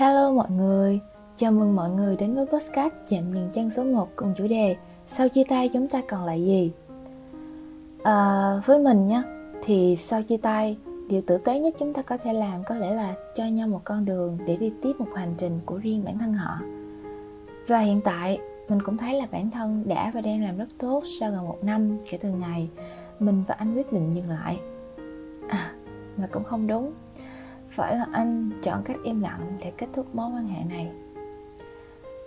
Hello mọi người, chào mừng mọi người đến với podcast chạm Nhìn chân số 1 cùng chủ đề Sau chia tay chúng ta còn lại gì? À, với mình nhé, thì sau chia tay, điều tử tế nhất chúng ta có thể làm có lẽ là cho nhau một con đường để đi tiếp một hành trình của riêng bản thân họ. Và hiện tại, mình cũng thấy là bản thân đã và đang làm rất tốt sau gần một năm kể từ ngày mình và anh quyết định dừng lại. À, mà cũng không đúng phải là anh chọn cách im lặng để kết thúc mối quan hệ này?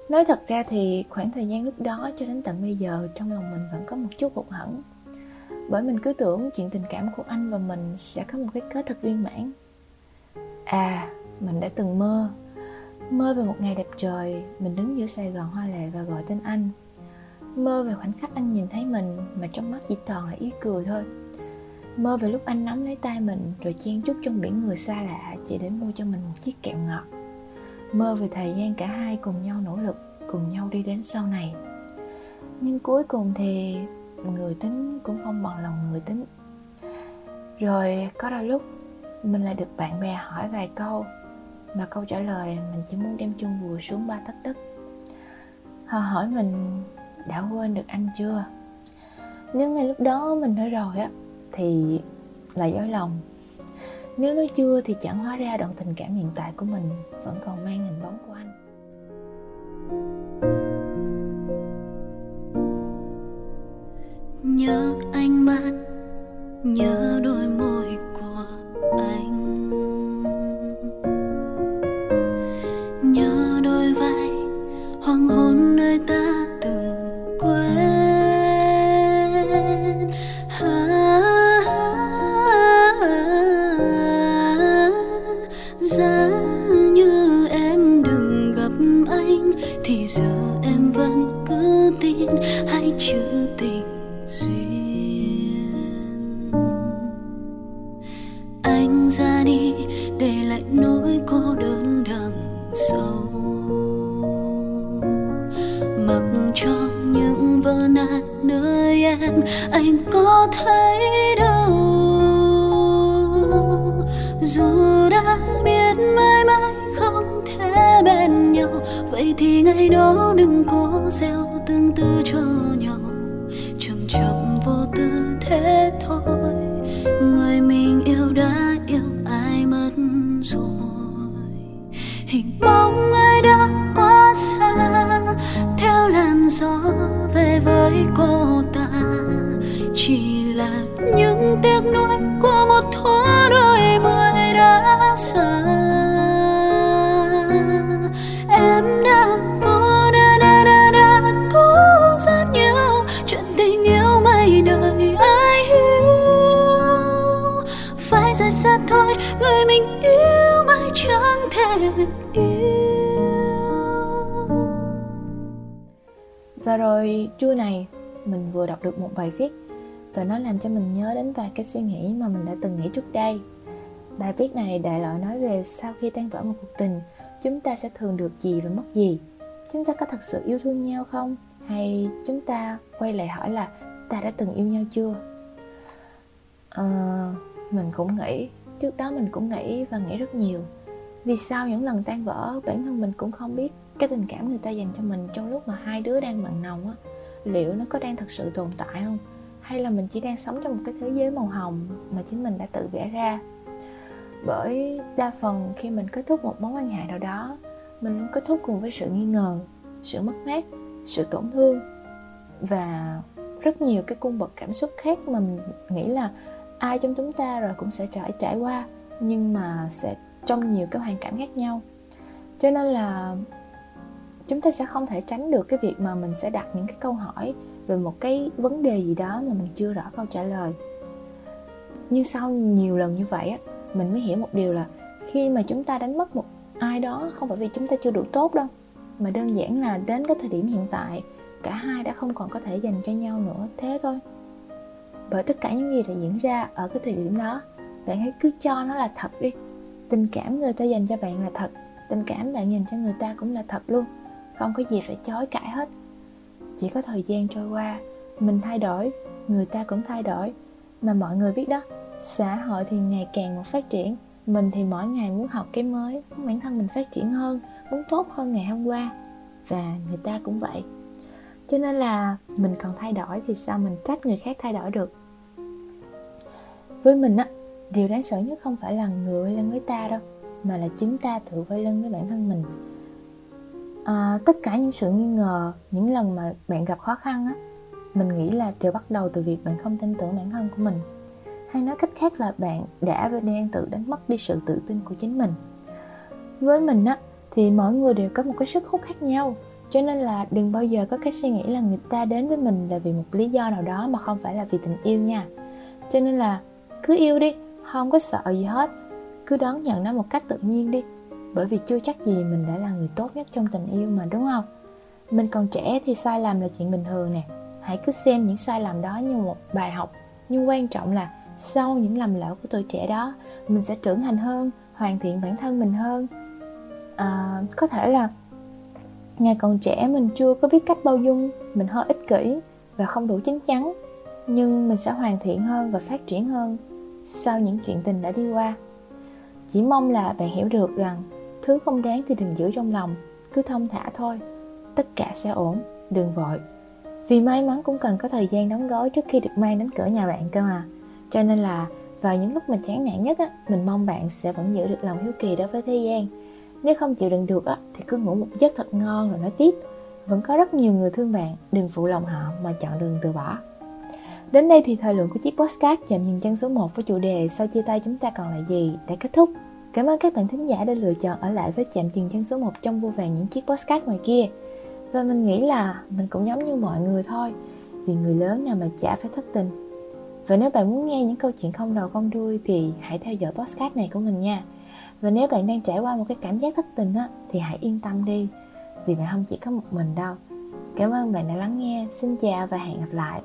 Nói thật ra thì khoảng thời gian lúc đó cho đến tận bây giờ trong lòng mình vẫn có một chút hụt hẫng. Bởi mình cứ tưởng chuyện tình cảm của anh và mình sẽ có một cái kết thật viên mãn. À mình đã từng mơ. Mơ về một ngày đẹp trời, mình đứng giữa sài gòn hoa lệ và gọi tên anh. Mơ về khoảnh khắc anh nhìn thấy mình mà trong mắt chỉ toàn là ý cười thôi. Mơ về lúc anh nắm lấy tay mình rồi chen chúc trong biển người xa lạ chỉ để mua cho mình một chiếc kẹo ngọt. Mơ về thời gian cả hai cùng nhau nỗ lực, cùng nhau đi đến sau này. Nhưng cuối cùng thì người tính cũng không bằng lòng người tính. Rồi có đôi lúc mình lại được bạn bè hỏi vài câu mà câu trả lời mình chỉ muốn đem chung vùi xuống ba tấc đất. Họ hỏi mình đã quên được anh chưa? Nếu ngay lúc đó mình nói rồi á thì là dối lòng. Nếu nó chưa thì chẳng hóa ra đoạn tình cảm hiện tại của mình vẫn còn mang hình bóng của anh. Nhớ anh mắt nhớ đôi môi của anh. Nhớ đôi vai hoang hôn thì giờ em vẫn cứ tin hai chữ tình duyên. Anh ra đi, để lại nỗi cô đơn đằng sâu mặc cho những vỡ nát nơi em, anh có thấy đâu? Thì ngày đó đừng có gieo tương tư cho nhau. Chậm chậm vô tư thế thôi. Người mình yêu đã yêu, ai mất rồi? Hình bóng ai đã quá xa, theo làn gió về với cô ta. Chỉ là những tiếc nuối của người mình yêu mãi chẳng thể yêu. Và rồi trưa này mình vừa đọc được một bài viết và nó làm cho mình nhớ đến vài cái suy nghĩ mà mình đã từng nghĩ trước đây. Bài viết này đại loại nói về sau khi tan vỡ một cuộc tình chúng ta sẽ thường được gì và mất gì? Chúng ta có thật sự yêu thương nhau không? Hay chúng ta quay lại hỏi là ta đã từng yêu nhau chưa? À, mình cũng nghĩ trước đó mình cũng nghĩ và nghĩ rất nhiều. Vì sao những lần tan vỡ, bản thân mình cũng không biết cái tình cảm người ta dành cho mình trong lúc mà hai đứa đang mặn nồng á, liệu nó có đang thực sự tồn tại không? Hay là mình chỉ đang sống trong một cái thế giới màu hồng mà chính mình đã tự vẽ ra? Bởi đa phần khi mình kết thúc một mối quan hệ nào đó, mình luôn kết thúc cùng với sự nghi ngờ, sự mất mát, sự tổn thương và rất nhiều cái cung bậc cảm xúc khác mà mình nghĩ là ai trong chúng ta rồi cũng sẽ trải trải qua, nhưng mà sẽ trong nhiều cái hoàn cảnh khác nhau. Cho nên là chúng ta sẽ không thể tránh được cái việc mà mình sẽ đặt những cái câu hỏi về một cái vấn đề gì đó mà mình chưa rõ câu trả lời. Nhưng sau, nhiều lần như vậy á, mình mới hiểu một điều là khi mà chúng ta đánh mất một ai đó không phải vì chúng ta chưa đủ tốt đâu, mà đơn giản là đến cái thời điểm hiện tại, cả hai đã không còn có thể dành cho nhau nữa, thế thôi bởi tất cả những gì đã diễn ra ở cái thời điểm đó. Bạn hãy cứ cho nó là thật đi. Tình cảm người ta dành cho bạn là thật. Tình cảm bạn dành cho người ta cũng là thật luôn. Không có gì phải chối cãi hết. Chỉ có thời gian trôi qua, mình thay đổi, người ta cũng thay đổi. Mà mọi người biết đó, xã hội thì ngày càng một phát triển. Mình thì mỗi ngày muốn học cái mới, muốn bản thân mình phát triển hơn, muốn tốt hơn ngày hôm qua. Và người ta cũng vậy. Cho nên là mình còn thay đổi thì sao mình trách người khác thay đổi được? Với mình á điều đáng sợ nhất không phải là người quay lưng với ta đâu mà là chính ta tự quay lưng với bản thân mình. À, tất cả những sự nghi ngờ những lần mà bạn gặp khó khăn á mình nghĩ là đều bắt đầu từ việc bạn không tin tưởng bản thân của mình. Hay nói cách khác là bạn đã và đang tự đánh mất đi sự tự tin của chính mình. Với mình á thì mỗi người đều có một cái sức hút khác nhau cho nên là đừng bao giờ có cái suy nghĩ là người ta đến với mình là vì một lý do nào đó mà không phải là vì tình yêu nha. Cho nên là cứ yêu đi không có sợ gì hết. Cứ đón nhận nó một cách tự nhiên đi bởi vì chưa chắc gì mình đã là người tốt nhất trong tình yêu mà đúng không? Mình còn trẻ thì sai lầm là chuyện bình thường nè. Hãy cứ xem những sai lầm đó như một bài học. Nhưng quan trọng là sau những lầm lỡ của tuổi trẻ đó mình sẽ trưởng thành hơn hoàn thiện bản thân mình hơn. À, có thể là ngày còn trẻ mình chưa có biết cách bao dung mình hơi ích kỷ và không đủ chín chắn nhưng mình sẽ hoàn thiện hơn và phát triển hơn sau những chuyện tình đã đi qua. Chỉ mong là bạn hiểu được rằng thứ không đáng thì đừng giữ trong lòng, cứ thông thả thôi. Tất cả sẽ ổn, đừng vội. Vì may mắn cũng cần có thời gian đóng gói trước khi được mang đến cửa nhà bạn cơ mà. Cho nên là, vào những lúc mình chán nản nhất á, mình mong bạn sẽ vẫn giữ được lòng hiếu kỳ đối với thế gian. Nếu không chịu đựng được á, thì cứ ngủ một giấc thật ngon rồi nói tiếp. Vẫn có rất nhiều người thương bạn, đừng phụ lòng họ mà chọn đường từ bỏ. Đến đây thì thời lượng của chiếc podcast chạm dừng chân số 1 với chủ đề Sau chia tay chúng ta còn là gì đã kết thúc. Cảm ơn các bạn thính giả đã lựa chọn ở lại với chạm dừng chân số 1 trong vô vàng những chiếc podcast ngoài kia. Và mình nghĩ là mình cũng giống như mọi người thôi, vì người lớn nào mà chả phải thất tình. Và nếu bạn muốn nghe những câu chuyện không đầu không đuôi thì hãy theo dõi podcast này của mình nha. Và nếu bạn đang trải qua một cái cảm giác thất tình á, thì hãy yên tâm đi, vì bạn không chỉ có một mình đâu. Cảm ơn bạn đã lắng nghe. Xin chào và hẹn gặp lại.